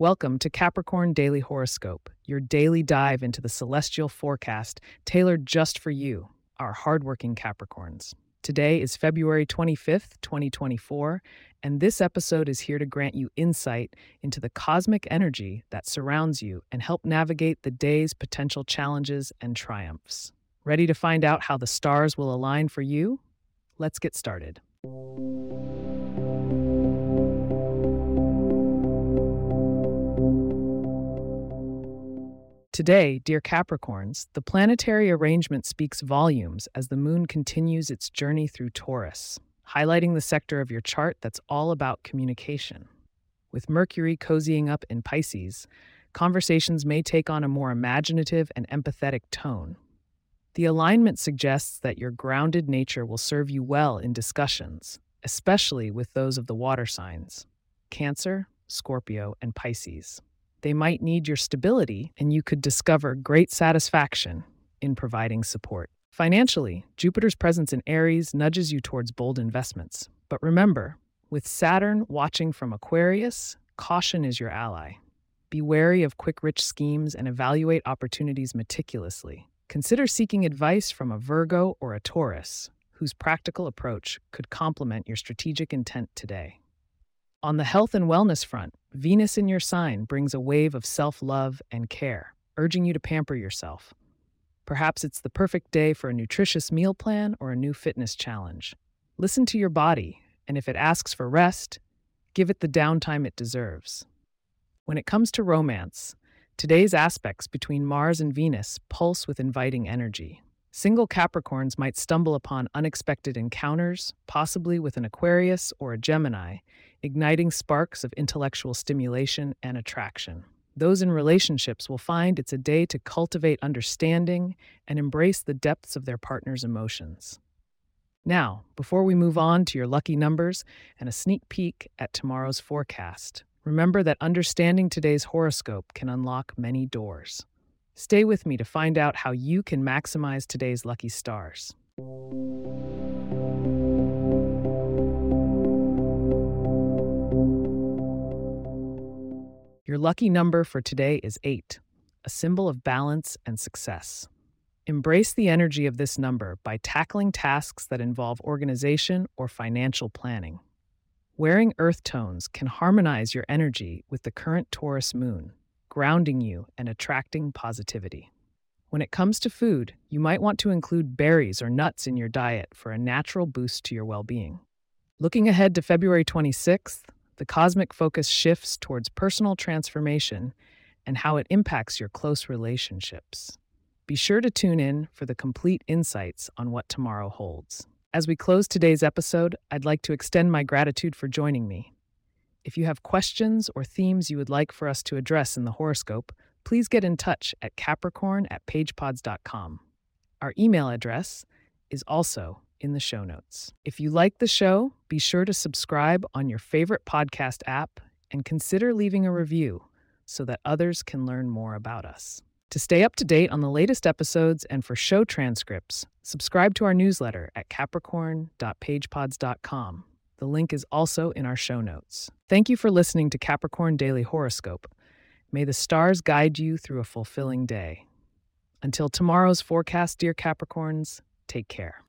Welcome to Capricorn Daily Horoscope, your daily dive into the celestial forecast tailored just for you, our hardworking Capricorns. Today is February 25th, 2024, and this episode is here to grant you insight into the cosmic energy that surrounds you and help navigate the day's potential challenges and triumphs. Ready to find out how the stars will align for you? Let's get started. Today, dear Capricorns, the planetary arrangement speaks volumes as the moon continues its journey through Taurus, highlighting the sector of your chart that's all about communication. With Mercury cozying up in Pisces, conversations may take on a more imaginative and empathetic tone. The alignment suggests that your grounded nature will serve you well in discussions, especially with those of the water signs Cancer, Scorpio, and Pisces. They might need your stability, and you could discover great satisfaction in providing support. Financially, Jupiter's presence in Aries nudges you towards bold investments. But remember, with Saturn watching from Aquarius, caution is your ally. Be wary of quick rich schemes and evaluate opportunities meticulously. Consider seeking advice from a Virgo or a Taurus, whose practical approach could complement your strategic intent today. On the health and wellness front, Venus in your sign brings a wave of self love and care, urging you to pamper yourself. Perhaps it's the perfect day for a nutritious meal plan or a new fitness challenge. Listen to your body, and if it asks for rest, give it the downtime it deserves. When it comes to romance, today's aspects between Mars and Venus pulse with inviting energy. Single Capricorns might stumble upon unexpected encounters, possibly with an Aquarius or a Gemini, igniting sparks of intellectual stimulation and attraction. Those in relationships will find it's a day to cultivate understanding and embrace the depths of their partner's emotions. Now, before we move on to your lucky numbers and a sneak peek at tomorrow's forecast, remember that understanding today's horoscope can unlock many doors. Stay with me to find out how you can maximize today's lucky stars. Your lucky number for today is 8, a symbol of balance and success. Embrace the energy of this number by tackling tasks that involve organization or financial planning. Wearing earth tones can harmonize your energy with the current Taurus moon, grounding you and attracting positivity. When it comes to food, you might want to include berries or nuts in your diet for a natural boost to your well being. Looking ahead to February 26th, the cosmic focus shifts towards personal transformation and how it impacts your close relationships. Be sure to tune in for the complete insights on what tomorrow holds. As we close today's episode, I'd like to extend my gratitude for joining me. If you have questions or themes you would like for us to address in the horoscope, please get in touch at capricorn at pagepods.com. Our email address is also in the show notes. If you like the show, be sure to subscribe on your favorite podcast app and consider leaving a review so that others can learn more about us. To stay up to date on the latest episodes and for show transcripts, subscribe to our newsletter at capricorn.pagepods.com. The link is also in our show notes. Thank you for listening to Capricorn Daily Horoscope. May the stars guide you through a fulfilling day. Until tomorrow's forecast, dear Capricorns, take care.